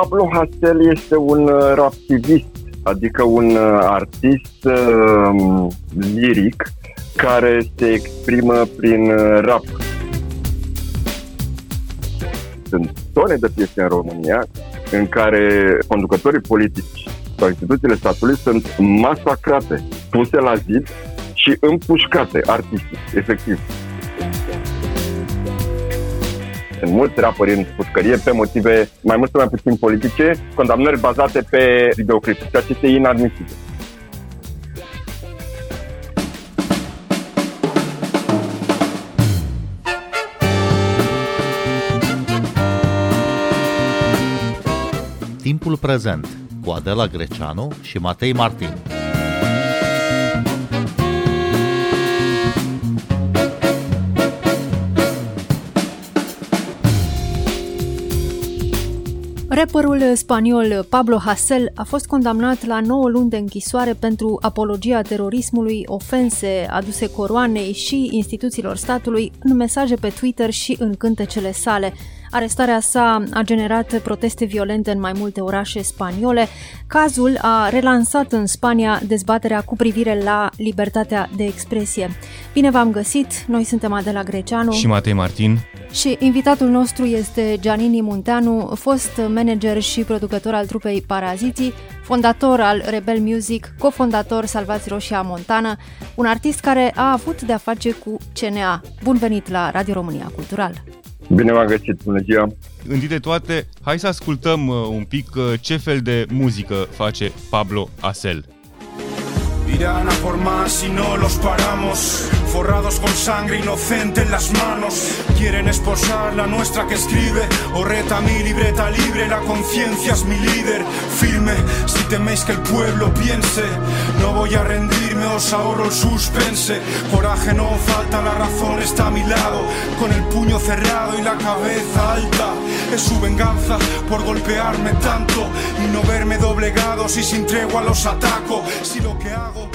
Pablo Hassel este un uh, raptivist, adică un uh, artist uh, liric care se exprimă prin uh, rap. Sunt tone de piese în România în care conducătorii politici sau instituțiile statului sunt masacrate, puse la zid și împușcate artistic, efectiv. Sunt mulți rapări în pușcărie pe motive mai mult sau mai puțin politice, condamnări bazate pe videoclip, ceea ce este inadmisibil. Timpul prezent cu Adela Greceanu și Matei Martin. Rapperul spaniol Pablo Hasél a fost condamnat la 9 luni de închisoare pentru apologia terorismului, ofense aduse coroanei și instituțiilor statului în mesaje pe Twitter și în cântecele sale. Arestarea sa a generat proteste violente în mai multe orașe spaniole. Cazul a relansat în Spania dezbaterea cu privire la libertatea de expresie. Bine v-am găsit, noi suntem Adela Greceanu și Matei Martin și invitatul nostru este Giannini Munteanu, fost manager și producător al trupei Paraziții, fondator al Rebel Music, cofondator Salvați Roșia Montana, un artist care a avut de-a face cu CNA. Bun venit la Radio România Cultural! Bine v-am găsit, bună ziua! Întâi de toate, hai să ascultăm uh, un pic uh, ce fel de muzică face Pablo Asel. Irán a por más y no los paramos. Forrados con sangre inocente en las manos. Quieren esposar la nuestra que escribe. O reta mi libreta libre, la conciencia es mi líder. Firme, si teméis que el pueblo piense. No voy a rendirme, os ahorro el suspense. Coraje no falta, la razón está a mi lado. Con el puño cerrado y la cabeza alta. Es su venganza por golpearme tanto. Y no verme doblegado si sin tregua los ataco. Si lo que hago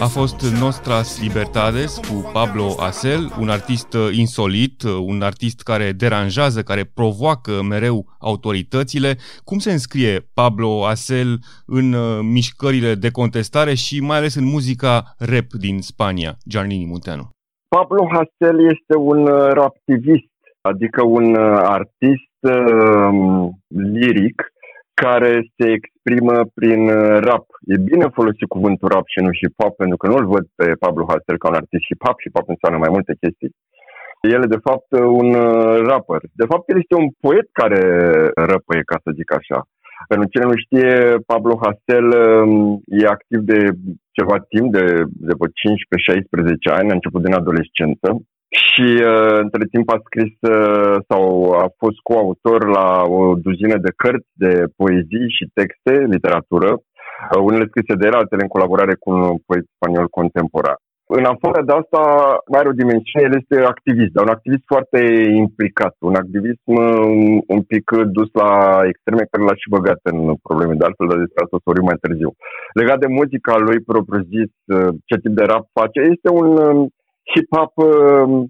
a fost Nostras Libertades cu Pablo Asel, un artist insolit, un artist care deranjează, care provoacă mereu autoritățile. Cum se înscrie Pablo Asel în uh, mișcările de contestare și mai ales în muzica rap din Spania, Giannini Munteanu? Pablo Hasél este un uh, raptivist, adică un uh, artist uh, liric care se exprimă prin uh, rap. E bine folosit cuvântul rap și nu hip-hop, pentru că nu-l văd pe Pablo Hasél ca un artist hip-hop, hip-hop înseamnă mai multe chestii. El e de fapt un uh, rapper. De fapt, el este un poet care răpăie, ca să zic așa. Pentru cine nu știe, Pablo Hasél um, e activ de ceva timp, de, de 15-16 ani, a început din adolescență și uh, între timp a scris uh, sau a fost coautor la o duzină de cărți de poezii și texte, literatură, uh, unele scrise de el, altele în colaborare cu un poet spaniol contemporan. În afară de asta, mai are o dimensiune, el este activist, dar un activist foarte implicat, un activism uh, un pic dus la extreme care l-a și băgat în probleme, de altfel, dar despre asta o să mai târziu. Legat de muzica lui propriu-zis, uh, ce tip de rap face, este un um, hip-hop uh,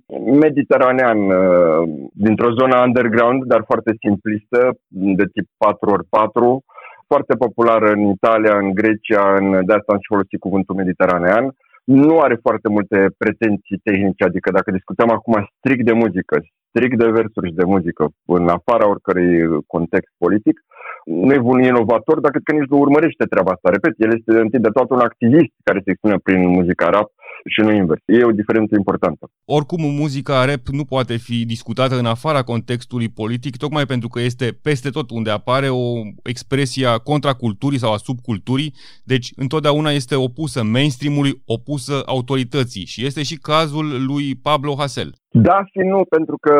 mediteranean, uh, dintr-o zonă underground, dar foarte simplistă, de tip 4x4, foarte populară în Italia, în Grecia, în, de asta am și folosit cuvântul mediteranean. Nu are foarte multe pretenții tehnice, adică dacă discutăm acum strict de muzică, strict de versuri și de muzică, în afara oricărui context politic, nu e un inovator, dar cred că nici nu urmărește treaba asta. Repet, el este întâi de toate un activist care se expune prin muzica rap și nu invers. E o diferență importantă. Oricum, muzica rap nu poate fi discutată în afara contextului politic, tocmai pentru că este peste tot unde apare o expresie a contraculturii sau a subculturii, deci întotdeauna este opusă mainstream-ului, opusă autorității și este și cazul lui Pablo Hasél. Da și nu, pentru că,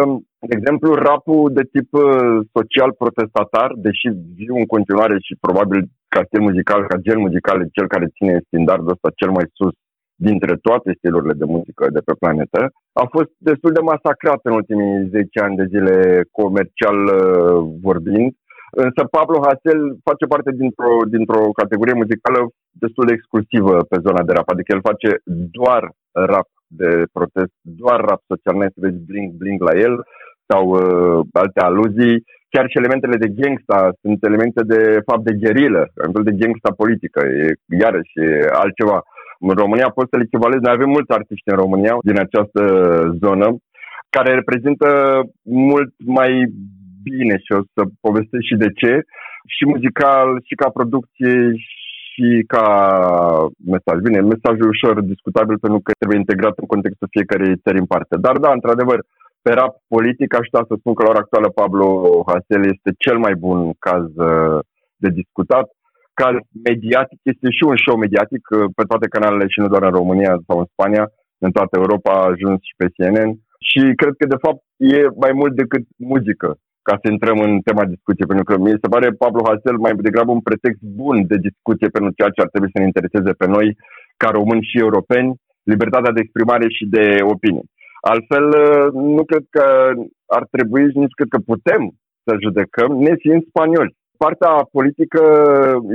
de exemplu, rapul de tip uh, social protestatar, deși viu în continuare și probabil ca stil muzical, ca gen muzical, cel care ține standardul ăsta cel mai sus dintre toate stilurile de muzică de pe planetă, a fost destul de masacrat în ultimii 10 ani de zile comercial uh, vorbind. Însă Pablo Hassel face parte dintr-o, dintr-o categorie muzicală destul de exclusivă pe zona de rap, adică el face doar rap de protest, doar rap social, nu să vezi bling bling la el sau uh, alte aluzii chiar și elementele de gangsta sunt elemente de fapt de gherilă, un fel de gangsta politică, e iarăși e altceva. În România poți să-l echivalezi, noi avem mulți artiști în România din această zonă care reprezintă mult mai bine și o să povestesc și de ce, și muzical, și ca producție, și ca mesaj. Bine, mesajul e ușor discutabil pentru că trebuie integrat în contextul fiecarei țări în parte. Dar da, într-adevăr, pe rap politic aș da să spun că la ora actuală Pablo Hasel este cel mai bun caz uh, de discutat. Caz mediatic este și un show mediatic uh, pe toate canalele și nu doar în România sau în Spania, în toată Europa a ajuns și pe CNN. Și cred că de fapt e mai mult decât muzică ca să intrăm în tema discuției, pentru că mi se pare Pablo Hasel mai degrabă un pretext bun de discuție pentru ceea ce ar trebui să ne intereseze pe noi, ca români și europeni, libertatea de exprimare și de opinie. Altfel, nu cred că ar trebui și nici cred că putem să judecăm, ne fiind spanioli. Partea politică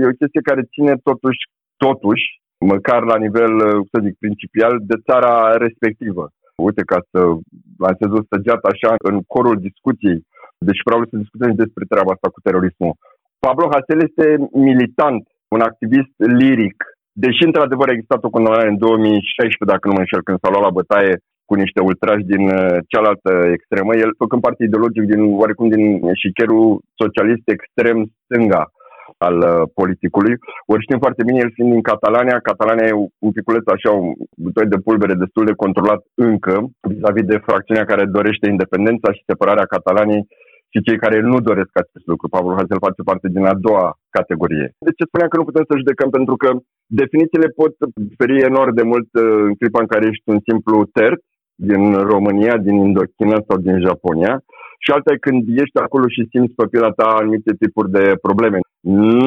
e o chestie care ține totuși, totuși, măcar la nivel, să zic, principial, de țara respectivă. Uite, ca să lansez o săgeată așa în corul discuției deci probabil să discutăm și despre treaba asta cu terorismul. Pablo Hasel este militant, un activist liric, deși într-adevăr a existat o condamnare în 2016, dacă nu mă înșel, când s-a luat la bătaie cu niște ultrași din uh, cealaltă extremă, el făcând parte ideologic din, oarecum din șicherul socialist extrem stânga al uh, politicului. Ori știm foarte bine, el fiind din Catalania, Catalania e un piculeț așa, un butoi de pulbere destul de controlat încă, vis-a-vis de fracțiunea care dorește independența și separarea Catalaniei și cei care nu doresc acest lucru. Pablo Hazel face parte din a doua categorie. De ce spuneam că nu putem să judecăm? Pentru că definițiile pot diferi enorm de mult uh, în clipa în care ești un simplu terț din România, din Indochina sau din Japonia. Și alta e când ești acolo și simți pe pielea ta anumite tipuri de probleme.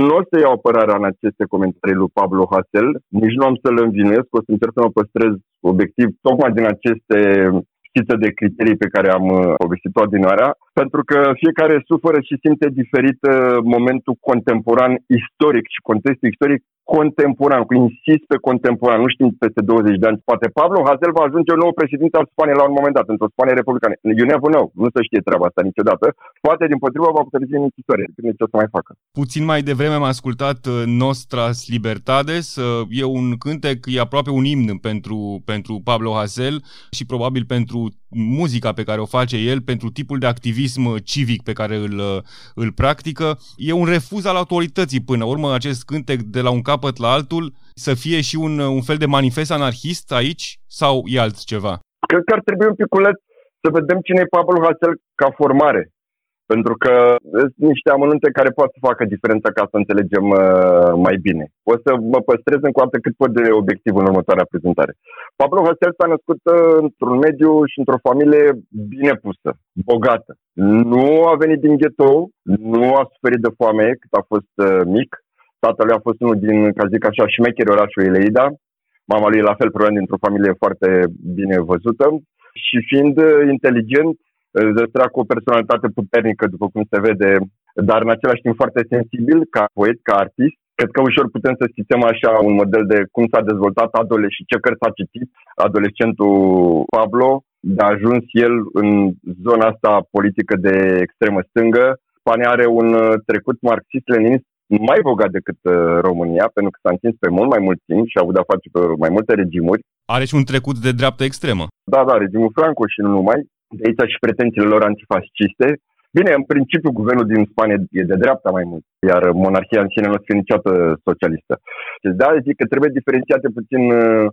Nu o să iau apărarea în aceste comentarii lui Pablo Hasel, nici nu am să-l învinuiesc, o să încerc să mă păstrez obiectiv tocmai din aceste schiță de criterii pe care am uh, povestit-o adinoarea, pentru că fiecare suferă și simte diferit uh, momentul contemporan istoric și contextul istoric contemporan, cu insist pe contemporan, nu știm peste 20 de ani. Poate Pablo Hazel va ajunge un nou președinte al Spaniei la un moment dat, într-o Spanie republicană. You never know, nu se știe treaba asta niciodată. Poate, din potriva, va putea fi în închisoare, depinde ce o să mai facă. Puțin mai devreme am ascultat uh, Nostras Libertades, uh, e un cântec, e aproape un imn pentru, pentru Pablo Hazel și probabil pentru muzica pe care o face el, pentru tipul de activism civic pe care îl, uh, îl practică. E un refuz al autorității până urmă acest cântec de la un cap capăt la altul, să fie și un, un fel de manifest anarhist aici sau e altceva? Cred că ar trebui un piculeț să vedem cine e Pablo Hasel ca formare. Pentru că sunt niște amănunte care pot să facă diferența ca să înțelegem uh, mai bine. O să mă păstrez în coaptă cât pot de obiectiv în următoarea prezentare. Pablo Hasel s-a născut uh, într-un mediu și într-o familie bine pusă, bogată. Nu a venit din ghetou, nu a suferit de foame cât a fost uh, mic, Tatălui a fost unul din, ca zic așa, șmecheri orașului Leida. Mama lui la fel provenit dintr-o familie foarte bine văzută și fiind uh, inteligent, uh, zăstra cu o personalitate puternică, după cum se vede, dar în același timp foarte sensibil, ca poet, ca artist. Cred că ușor putem să schițăm așa un model de cum s-a dezvoltat adolescent și ce cărți a citit adolescentul Pablo, de a ajuns el în zona asta politică de extremă stângă. Spania are un uh, trecut marxist-leninist mai bogat decât uh, România, pentru că s-a întins pe mult mai mult timp și a avut de-a face cu mai multe regimuri. Are și un trecut de dreaptă extremă. Da, da, regimul Franco și nu numai. De aici și pretențiile lor antifasciste. Bine, în principiu, guvernul din Spania e de dreapta mai mult, iar monarhia în sine nu este niciodată socialistă. Deci, da, zic că trebuie diferențiate puțin uh,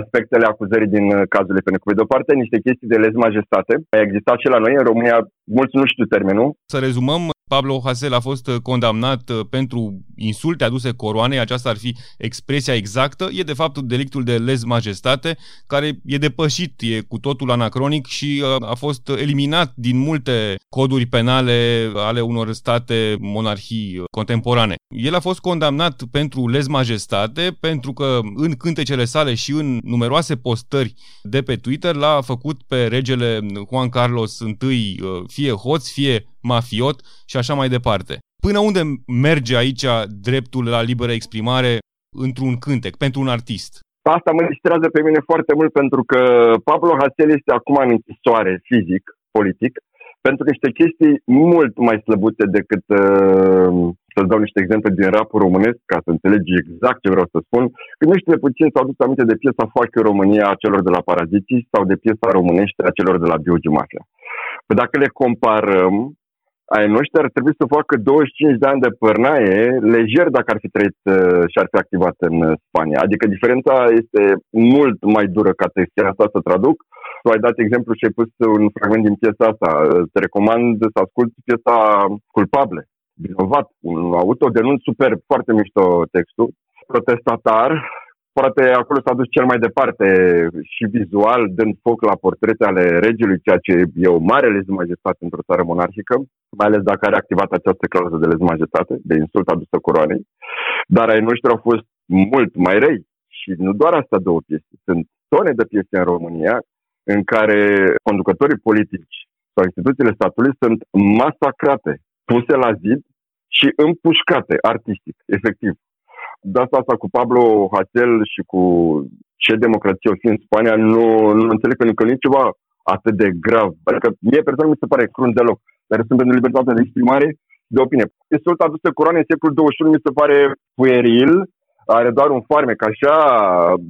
aspectele acuzării din uh, cazurile, pentru că, pe de-o parte, niște chestii de lez majestate. A existat și la noi, în România, mulți nu știu termenul. Să rezumăm, Pablo Hasel a fost uh, condamnat uh, pentru insulte aduse coroanei, aceasta ar fi expresia exactă, e de fapt delictul de lez majestate, care e depășit, e cu totul anacronic și uh, a fost eliminat din multe coduri penale ale unor state monarhii contemporane. El a fost condamnat pentru lez majestate pentru că în cântecele sale și în numeroase postări de pe Twitter l-a făcut pe regele Juan Carlos I fie hoț, fie mafiot și așa mai departe. Până unde merge aici dreptul la liberă exprimare într-un cântec, pentru un artist? Asta mă distrează pe mine foarte mult pentru că Pablo Hasel este acum în închisoare fizic, politic, pentru niște chestii mult mai slăbute decât uh, să-ți dau niște exemple din rapul românesc, ca să înțelegi exact ce vreau să spun. Gândește puțin să adus aminte de piesa Facă România a celor de la Paraziții sau de piesa românește a celor de la Biogi Mafia. Păi dacă le comparăm, ai noștri ar trebui să facă 25 de ani de părnaie lejer dacă ar fi trăit uh, și ar fi activat în uh, Spania. Adică diferența este mult mai dură ca textia asta să traduc. Tu ai dat exemplu și ai pus un fragment din piesa asta. Te recomand să asculti piesa Culpable, vinovat, un autodenunț super, foarte mișto textul. Protestatar, poate acolo s-a dus cel mai departe și vizual, dând foc la portrete ale regelui, ceea ce e o mare leză majestate într-o țară monarhică, mai ales dacă are activat această clauză de leză majestate, de insult adusă coroanei. Dar ai noștri au fost mult mai răi. Și nu doar asta două piese, sunt tone de piese în România în care conducătorii politici sau instituțiile statului sunt masacrate, puse la zid și împușcate artistic, efectiv de asta, asta cu Pablo Hatel și cu ce democrație o fi în Spania, nu, nu înțeleg că nu e ceva atât de grav. Adică mie personal mi se pare crunt deloc. Dar sunt pentru libertatea de exprimare de opinie. Insultul adus coroane în secolul 21 mi se pare pueril, are doar un farmec așa,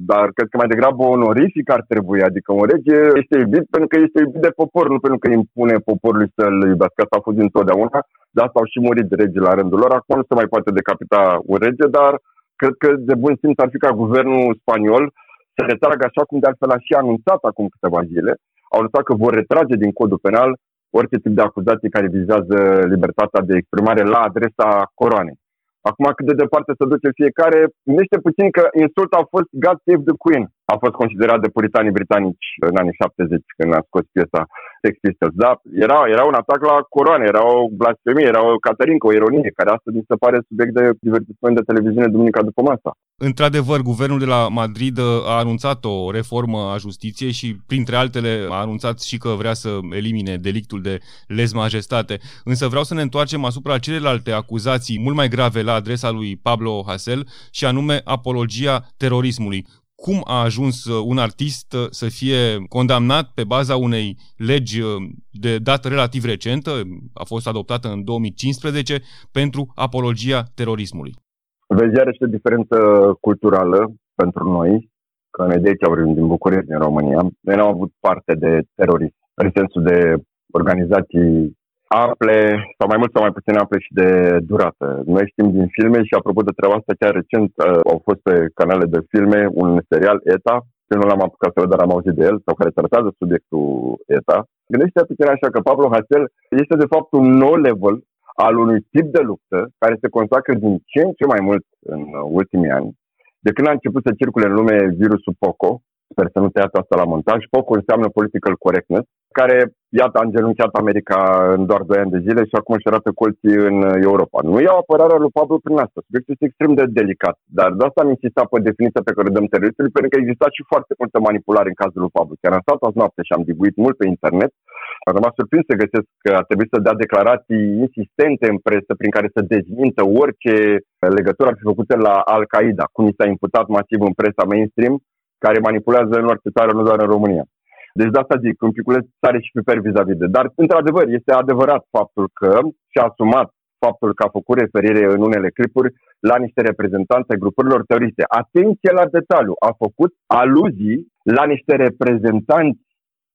dar cred că mai degrabă onorific ar trebui. Adică un rege este iubit pentru că este iubit de popor, nu pentru că impune poporului să-l iubească. Asta a fost întotdeauna, de asta au și murit rege la rândul lor. Acum nu se mai poate decapita un rege, dar cred că de bun simț ar fi ca guvernul spaniol să retragă așa cum de altfel a și anunțat acum câteva zile. Au anunțat că vor retrage din codul penal orice tip de acuzații care vizează libertatea de exprimare la adresa coroanei. Acum, cât de departe să duce fiecare, gândește puțin că insultul a fost God Save the Queen. A fost considerat de puritanii britanici în anii 70, când a scos piesa Sex Pistols. Da, era, era un atac la coroane, era o blasfemie, era o caterincă, o ironie, care astăzi mi se pare subiect de divertisment de televiziune duminica după masa. Într-adevăr, guvernul de la Madrid a anunțat o reformă a justiției și, printre altele, a anunțat și că vrea să elimine delictul de lez majestate. Însă vreau să ne întoarcem asupra celelalte acuzații mult mai grave la adresa lui Pablo Hasél și anume apologia terorismului cum a ajuns uh, un artist uh, să fie condamnat pe baza unei legi uh, de dată relativ recentă, a fost adoptată în 2015, pentru apologia terorismului. Vezi, are o diferență culturală pentru noi, că noi de aici vorbim din București, din România. Noi n-am avut parte de terorism, în sensul de organizații ample, sau mai mult sau mai puțin ample și de durată. Noi știm din filme și apropo de treaba asta, chiar recent uh, au fost pe canale de filme un serial ETA, nu l-am apucat să văd, dar am auzit de el, sau care tratează subiectul ETA. Gândește puțin așa că Pablo Hasél este de fapt un nou level al unui tip de luptă care se consacră din ce în ce mai mult în ultimii ani. De când a început să circule în lume virusul POCO, sper să nu tăiați asta la montaj, POCO înseamnă political correctness, care, iată, a îngenunchiat America în doar 2 ani de zile și acum își arată colții în Europa. Nu iau apărarea lui Pablo prin asta. Subiectul este extrem de delicat. Dar de asta am insistat pe definiția pe care o dăm teroristului, pentru că exista și foarte multă manipulare în cazul lui Pablo. Chiar am stat azi noapte și am diguit mult pe internet. Am rămas surprins să găsesc că a trebuit să dea declarații insistente în presă prin care să dezmintă orice legătură ar fi făcută la Al-Qaeda, cum i s-a imputat masiv în presa mainstream, care manipulează în orice țară, nu doar în România. Deci de asta zic, un piculeț sare și piper vis-a-vis de. Dar, într-adevăr, este adevărat faptul că și-a asumat faptul că a făcut referire în unele clipuri la niște reprezentanți ai grupurilor teroriste. Atenție la detaliu, a făcut aluzii la niște reprezentanți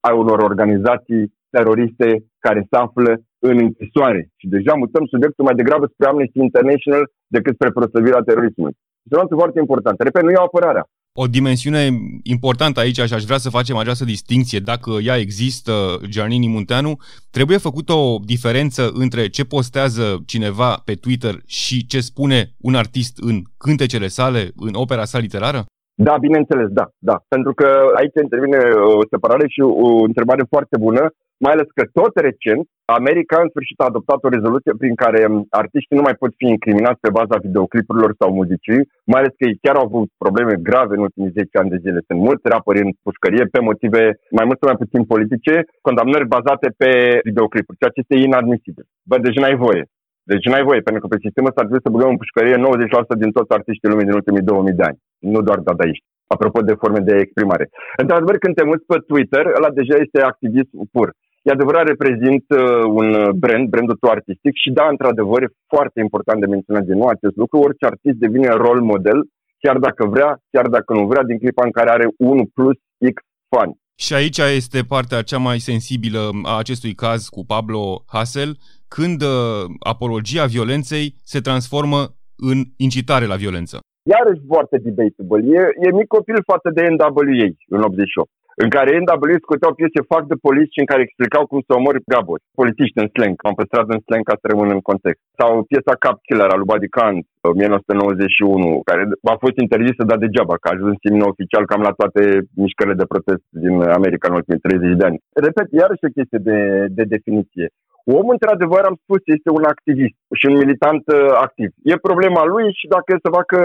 ai unor organizații teroriste care se află în închisoare. Și deja mutăm subiectul mai degrabă spre Amnesty International decât spre prosăvirea terorismului. Este foarte important. Repet, nu e apărarea. O dimensiune importantă aici și aș vrea să facem această distinție, dacă ea există, Giannini Munteanu, trebuie făcută o diferență între ce postează cineva pe Twitter și ce spune un artist în cântecele sale, în opera sa literară? Da, bineînțeles, da, da. Pentru că aici intervine o separare și o întrebare foarte bună mai ales că tot recent America în sfârșit a adoptat o rezoluție prin care artiștii nu mai pot fi incriminați pe baza videoclipurilor sau muzicii, mai ales că ei chiar au avut probleme grave în ultimii 10 ani de zile. Sunt mulți rapări în pușcărie pe motive mai mult sau mai puțin politice, condamnări bazate pe videoclipuri, ceea ce este inadmisibil. Bă, deci n-ai voie. Deci n-ai voie, pentru că pe sistemul ăsta ar trebui să băgăm în pușcărie 90% din toți artiștii lumii din ultimii 2000 de ani. Nu doar dadaiști apropo de forme de exprimare. Într-adevăr, când te muți pe Twitter, ăla deja este activism pur. E adevărat, reprezintă un brand, brandul tău artistic și da, într-adevăr, e foarte important de menționat de nou acest lucru. Orice artist devine rol model, chiar dacă vrea, chiar dacă nu vrea, din clipa în care are 1 plus X fani. Și aici este partea cea mai sensibilă a acestui caz cu Pablo Hassel, când uh, apologia violenței se transformă în incitare la violență. Iarăși foarte debatable. E, e mic copil față de NWA în 88 în care NWA scoteau piese fac de poliți în care explicau cum să omori gaburi. Polițiști în slang, am păstrat în slang ca să rămân în context. Sau piesa Cap Killer a lui Buddy Kant, 1991, care a fost interzisă, dar degeaba, că a ajuns în oficial cam la toate mișcările de protest din America în ultimii 30 de ani. Repet, iarăși o chestie de, de definiție. Omul, într-adevăr, am spus, este un activist și un militant uh, activ. E problema lui și dacă e să facă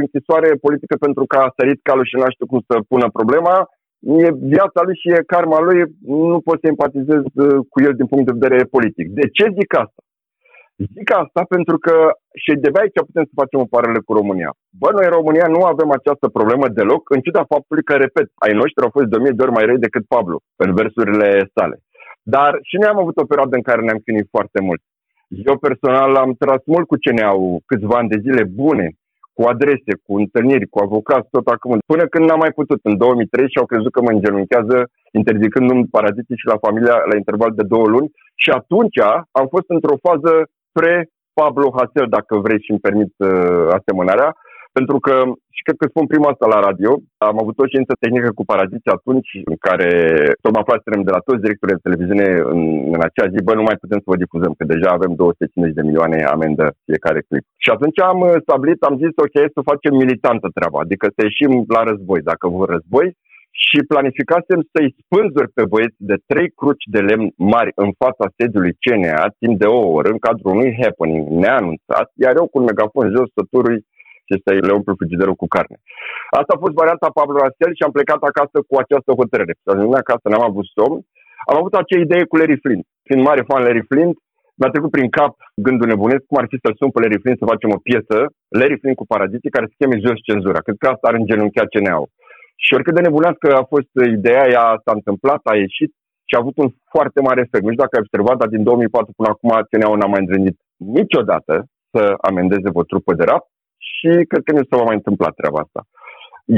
închisoare politică pentru că a sărit calul și nu știu cum să pună problema, e viața lui și e karma lui, nu pot să empatizez uh, cu el din punct de vedere politic. De ce zic asta? Zic asta pentru că și de aici putem să facem o paralelă cu România. Bă, noi în România nu avem această problemă deloc, în ciuda faptului că, repet, ai noștri au fost de mii de ori mai răi decât Pablo, în versurile sale. Dar și noi am avut o perioadă în care ne-am chinuit foarte mult. Eu personal am tras mult cu CNA-ul câțiva ani de zile bune, cu adrese, cu întâlniri, cu avocați, tot acum. Până când n-am mai putut, în 2003 și au crezut că mă îngenunchează interzicându-mi paraziții și la familia la interval de două luni și atunci am fost într-o fază pre-Pablo Hasel, dacă vrei și îmi permit uh, asemănarea, pentru că, și cred că spun prima asta la radio, am avut o știință tehnică cu paraziții atunci în care tot aflaserăm de la toți directorii de televiziune în, în acea zi, bă, nu mai putem să vă difuzăm, că deja avem 250 de milioane amendă fiecare clip. Și atunci am stabilit, am zis, ok, să facem militantă treaba, adică să ieșim la război, dacă vor război, și planificasem să-i spânzuri pe băieți de trei cruci de lemn mari în fața sediului CNA timp de o oră în cadrul unui happening neanunțat, iar eu cu un megafon jos săturui și să le umplu frigiderul cu carne. Asta a fost varianta Pablo Rastel și am plecat acasă cu această hotărâre. Să ajungem acasă, n-am avut somn. Am avut acea idee cu Larry Flint. Fiind mare fan Larry Flint, mi-a trecut prin cap gândul nebunesc cum ar fi să-l sun pe Larry Flint să facem o piesă, Larry Flint cu paraziții, care se cheme jos cenzura. Cred că asta ar îngenunchea CNA-ul. Și oricât de nebunească a fost ideea, ea s-a întâmplat, a ieșit și a avut un foarte mare efect. Nu știu dacă ai observat, dar din 2004 până acum CNA-ul n-a mai îndrăznit niciodată să amendeze o trupă de rap și cred că nu se va mai întâmpla treaba asta.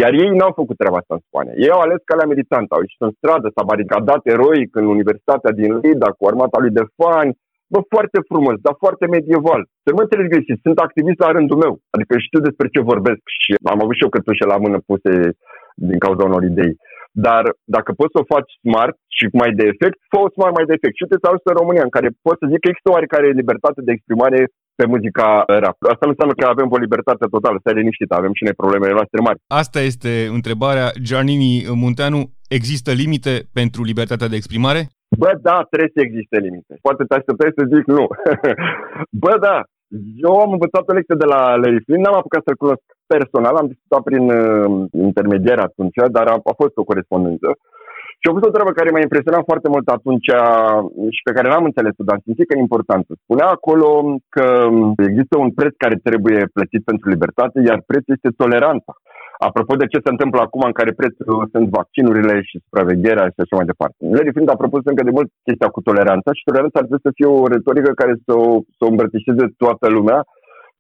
Iar ei n-au făcut treaba asta în Spania. Ei au ales calea militantă, au ieșit în stradă, s-a baricadat eroic în Universitatea din Lida cu armata lui de fani. Bă, foarte frumos, dar foarte medieval. Să nu mă înțeleg greșit, sunt activist la rândul meu. Adică știu despre ce vorbesc și am avut și eu cătușe la mână puse din cauza unor idei. Dar dacă poți să o faci smart și mai de efect, fă o smart mai de efect. Și uite să în România, în care poți să zic că există oarecare libertate de exprimare pe muzica rap. Asta nu înseamnă că avem o libertate totală, stai liniștit, avem și noi problemele noastre mari. Asta este întrebarea. Giannini Munteanu, există limite pentru libertatea de exprimare? Bă, da, trebuie să existe limite. Poate te așteptai să zic nu. Bă, da, eu am învățat o lecție de la Larry Flynn, n-am apucat să-l cunosc personal, am discutat prin uh, intermediar atunci, dar a, a fost o corespondență. Și a fost o treabă care m-a impresionat foarte mult atunci și pe care n-am înțeles-o, dar am simțit că e importantă. Spunea acolo că există un preț care trebuie plătit pentru libertate, iar prețul este toleranța. Apropo de ce se întâmplă acum în care prețul sunt vaccinurile și supravegherea și așa mai departe. Larry Flint a propus încă de mult chestia cu toleranța și toleranța ar trebui să fie o retorică care să o, să o îmbrățișeze toată lumea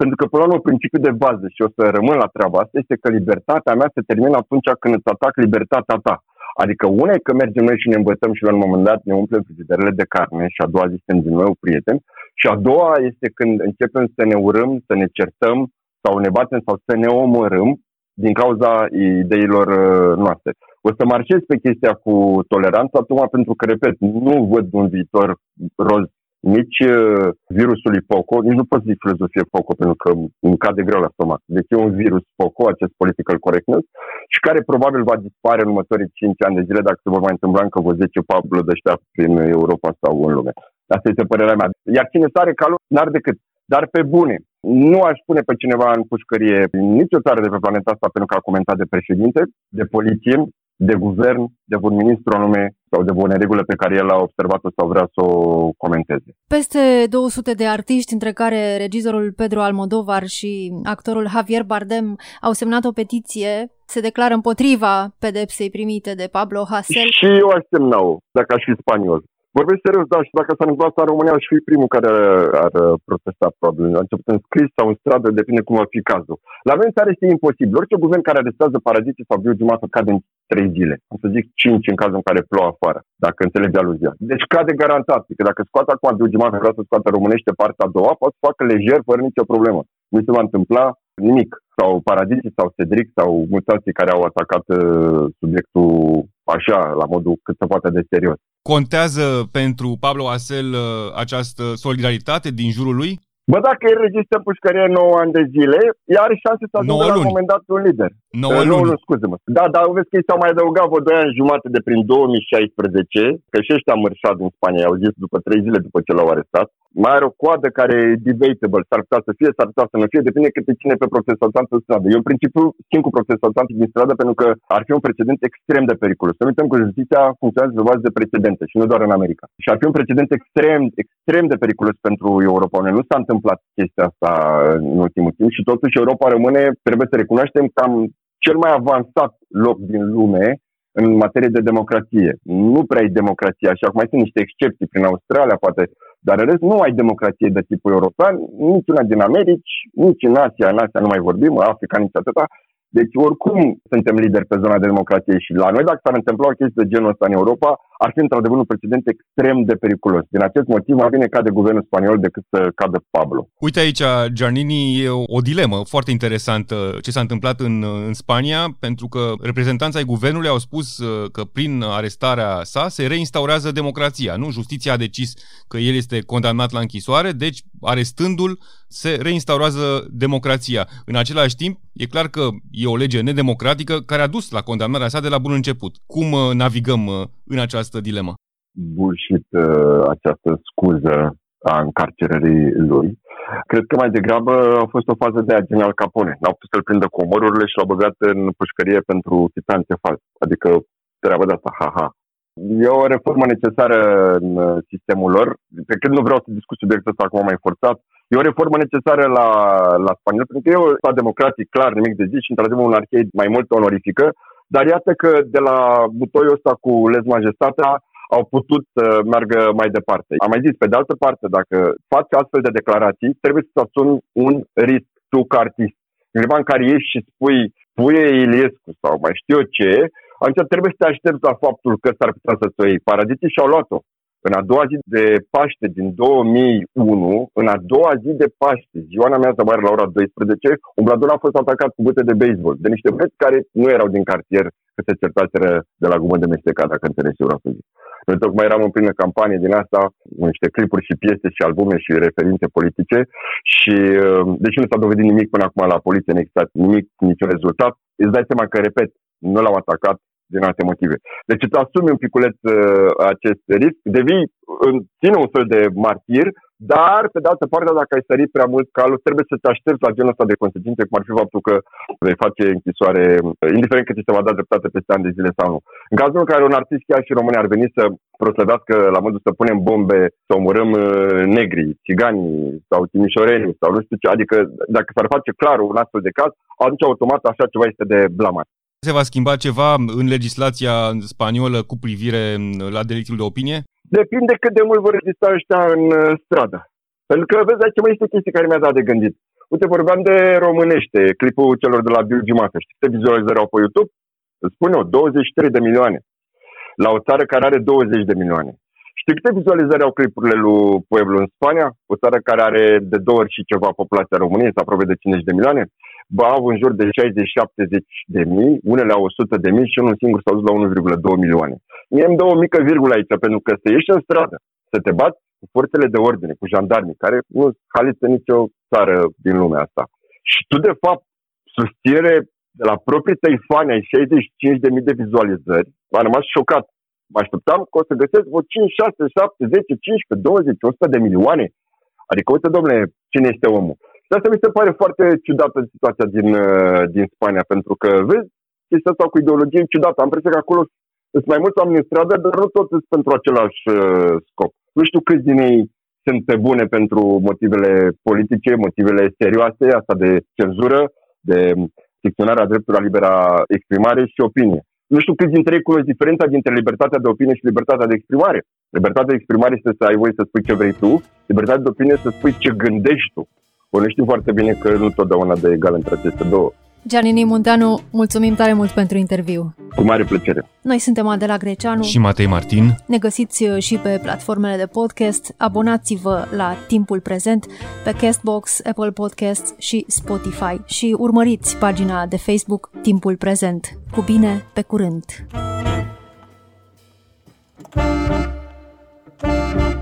pentru că, până la urmă, principiul de bază și o să rămân la treaba asta este că libertatea mea se termină atunci când îți atac libertatea ta. Adică una e că mergem noi și ne îmbătăm și la un moment dat ne umplem frigiderele de carne și a doua zi suntem din nou prieteni și a doua este când începem să ne urâm, să ne certăm sau ne batem sau să ne omorâm din cauza ideilor uh, noastre. O să marchez pe chestia cu toleranța, tocmai pentru că, repet, nu văd un viitor roz nici uh, virusului POCO, nici nu pot zic filozofie POCO pentru că îmi cade greu la stomac. Deci e un virus POCO, acest political correctness, și care probabil va dispare în următorii 5 ani de zile dacă se vor mai întâmpla încă vreo 10 Pablo de ăștia prin Europa sau în lume. Asta este părerea mea. Iar cine sare calul, n-ar decât. Dar pe bune, nu aș pune pe cineva în pușcărie nicio țară de pe planeta asta pentru că a comentat de președinte, de poliție, de guvern, de un ministru anume sau de o neregulă pe care el a observat-o sau vrea să o comenteze. Peste 200 de artiști, între care regizorul Pedro Almodovar și actorul Javier Bardem, au semnat o petiție, se declară împotriva pedepsei primite de Pablo Hasél. Și eu aș semna-o, dacă aș fi spaniol. Vorbesc serios, da, și dacă s-ar întâmpla asta în România, aș fi primul care ar protesta, probabil. A început în scris sau în stradă, depinde cum va fi cazul. La amenințare este imposibil. Orice guvern care arestează paraziții sau biojumatul cade în trei zile. Am să zic cinci în cazul în care plouă afară, dacă înțelegi aluzia. Deci cade garantat. Că dacă scoate acum biojumatul, vreau să scoată românește partea a doua, poate să facă lejer fără nicio problemă. Nu se va întâmpla nimic. Sau Paradisi sau Cedric sau mulți care au atacat uh, subiectul așa, la modul cât se poate de serios. Contează pentru Pablo Asel uh, această solidaritate din jurul lui? Bă, dacă el rezistă în pușcărie 9 ani de zile, ea are șanse să ajungă la un moment dat un lider. 9 uh, luni. luni, scuze-mă. Da, dar vezi că ei s-au mai adăugat vreo 2 ani jumate de prin 2016, că și ăștia mărșat în Spania, au zis după 3 zile după ce l-au arestat. Mai are o coadă care e debatable, s-ar putea să fie, s-ar putea să nu fie, depinde cât te ține pe procesantant în stradă. Eu, în principiu, țin cu procesantantul din stradă pentru că ar fi un precedent extrem de periculos. Să nu uităm că justiția funcționează pe bază de precedente și nu doar în America. Și ar fi un precedent extrem, extrem de periculos pentru Europa. Nu s-a întâmplat chestia asta în ultimul timp și totuși Europa rămâne, trebuie să recunoaștem, cam cel mai avansat loc din lume în materie de democrație. Nu prea e democrație așa, mai sunt niște excepții prin Australia, poate, dar în rest nu ai democrație de tipul european, nici una din Americi, nici în Asia, în Asia nu mai vorbim, Africa nici atâta, deci oricum suntem lideri pe zona de democrație și la noi dacă s-ar întâmpla o chestie de genul ăsta în Europa, ar fi într-adevăr un precedent extrem de periculos. Din acest motiv, mai bine cade guvernul spaniol decât să cadă Pablo. Uite aici, Giannini, e o dilemă foarte interesantă ce s-a întâmplat în, în Spania, pentru că reprezentanții ai guvernului au spus uh, că prin arestarea sa se reinstaurează democrația. Nu? Justiția a decis că el este condamnat la închisoare, deci arestându-l se reinstaurează democrația. În același timp, e clar că e o lege nedemocratică care a dus la condamnarea sa de la bun început. Cum uh, navigăm uh, în această dilemă? Bullshit uh, această scuză a încarcerării lui. Cred că mai degrabă a fost o fază de a al Capone. N-au putut să-l prindă cu omorurile și l-au băgat în pușcărie pentru titan cefal. Adică treaba de asta, ha-ha. E o reformă necesară în sistemul lor. Pe când nu vreau să discut subiectul ăsta acum mai forțat, E o reformă necesară la, la spaniol, pentru că e un stat democratic, clar, nimic de zis și, într-adevăr, un arcade mai mult onorifică, dar iată că de la butoiul ăsta cu Les Majestatea au putut să meargă mai departe. Am mai zis, pe de altă parte, dacă faci astfel de declarații, trebuie să asumi un risc tu ca artist. În clipa în care ieși și spui Puie Iliescu sau mai știu eu ce, atunci trebuie să te aștepți la faptul că s-ar putea să-ți o iei. Paradiții și-au luat-o. În a doua zi de Paște din 2001, în a doua zi de Paște, ziua mea mare la ora 12, un bladon a fost atacat cu bute de baseball de niște băieți care nu erau din cartier, că se certaseră de la gumă de mestecat, dacă înțelegi eu să zic. Noi tocmai eram în plină campanie din asta, niște clipuri și piese și albume și referințe politice și deși nu s-a dovedit nimic până acum la poliție, nu existat nimic, niciun rezultat, îți dai seama că, repet, nu l-au atacat din alte motive. Deci îți asumi un piculeț uh, acest risc, devii, ține un fel de martir, dar, pe de altă parte, dacă ai sărit prea mult calul, trebuie să te aștepți la genul ăsta de consecințe, cum ar fi faptul că vei face închisoare, uh, indiferent că ți se va da dreptate peste ani de zile sau nu. În cazul în care un artist chiar și român ar veni să procedească la modul să punem bombe, să omorâm uh, negri, țiganii sau timișorenii sau nu știu ce, adică dacă s-ar face clar un astfel de caz, atunci automat așa ceva este de blamat. Se va schimba ceva în legislația spaniolă cu privire la delictul de opinie? Depinde cât de mult vor rezista ăștia în uh, stradă. Pentru că, vezi, aici mai este chestie care mi-a dat de gândit. Uite, vorbeam de românește, clipul celor de la Biugi Mafia. Știți câte vizualizări au pe YouTube? Îți spun eu, 23 de milioane. La o țară care are 20 de milioane. Știi câte vizualizări au clipurile lui Pueblo în Spania? O țară care are de două ori și ceva populația României, sau aproape de 50 de milioane ba au în jur de 60-70 de mii, unele au 100 de mii și unul singur s-a dus la 1,2 milioane. Mie îmi dă o mică virgulă aici, pentru că să ieși în stradă, să te bați cu forțele de ordine, cu jandarmii, care nu haliță nicio țară din lumea asta. Și tu, de fapt, susținere de la proprii tăi fani ai 65 de mii de vizualizări, am rămas șocat. Mă așteptam că o să găsesc vreo 5, 6, 7, 10, 15, 20, 100 de milioane. Adică, uite, domnule, cine este omul? Și asta mi se pare foarte ciudată situația din, uh, din Spania, pentru că, vezi, chestia asta cu ideologie ciudată. Am impresia că acolo sunt mai mulți oameni în stradă, dar nu toți sunt pentru același uh, scop. Nu știu câți din ei sunt pe bune pentru motivele politice, motivele serioase, asta de cenzură, de secționarea dreptului la libera exprimare și opinie. Nu știu câți dintre ei cunosc diferența dintre libertatea de opinie și libertatea de exprimare. Libertatea de exprimare este să ai voie să spui ce vrei tu, libertatea de opinie este să spui ce gândești tu. Ori știu foarte bine că nu totdeauna de egal între aceste două. Gianini Munteanu, mulțumim tare mult pentru interviu. Cu mare plăcere. Noi suntem Adela Greceanu și Matei Martin. Ne găsiți uh, și pe platformele de podcast. Abonați-vă la Timpul Prezent pe Castbox, Apple Podcasts și Spotify și urmăriți pagina de Facebook Timpul Prezent. Cu bine, pe curând! Thank you.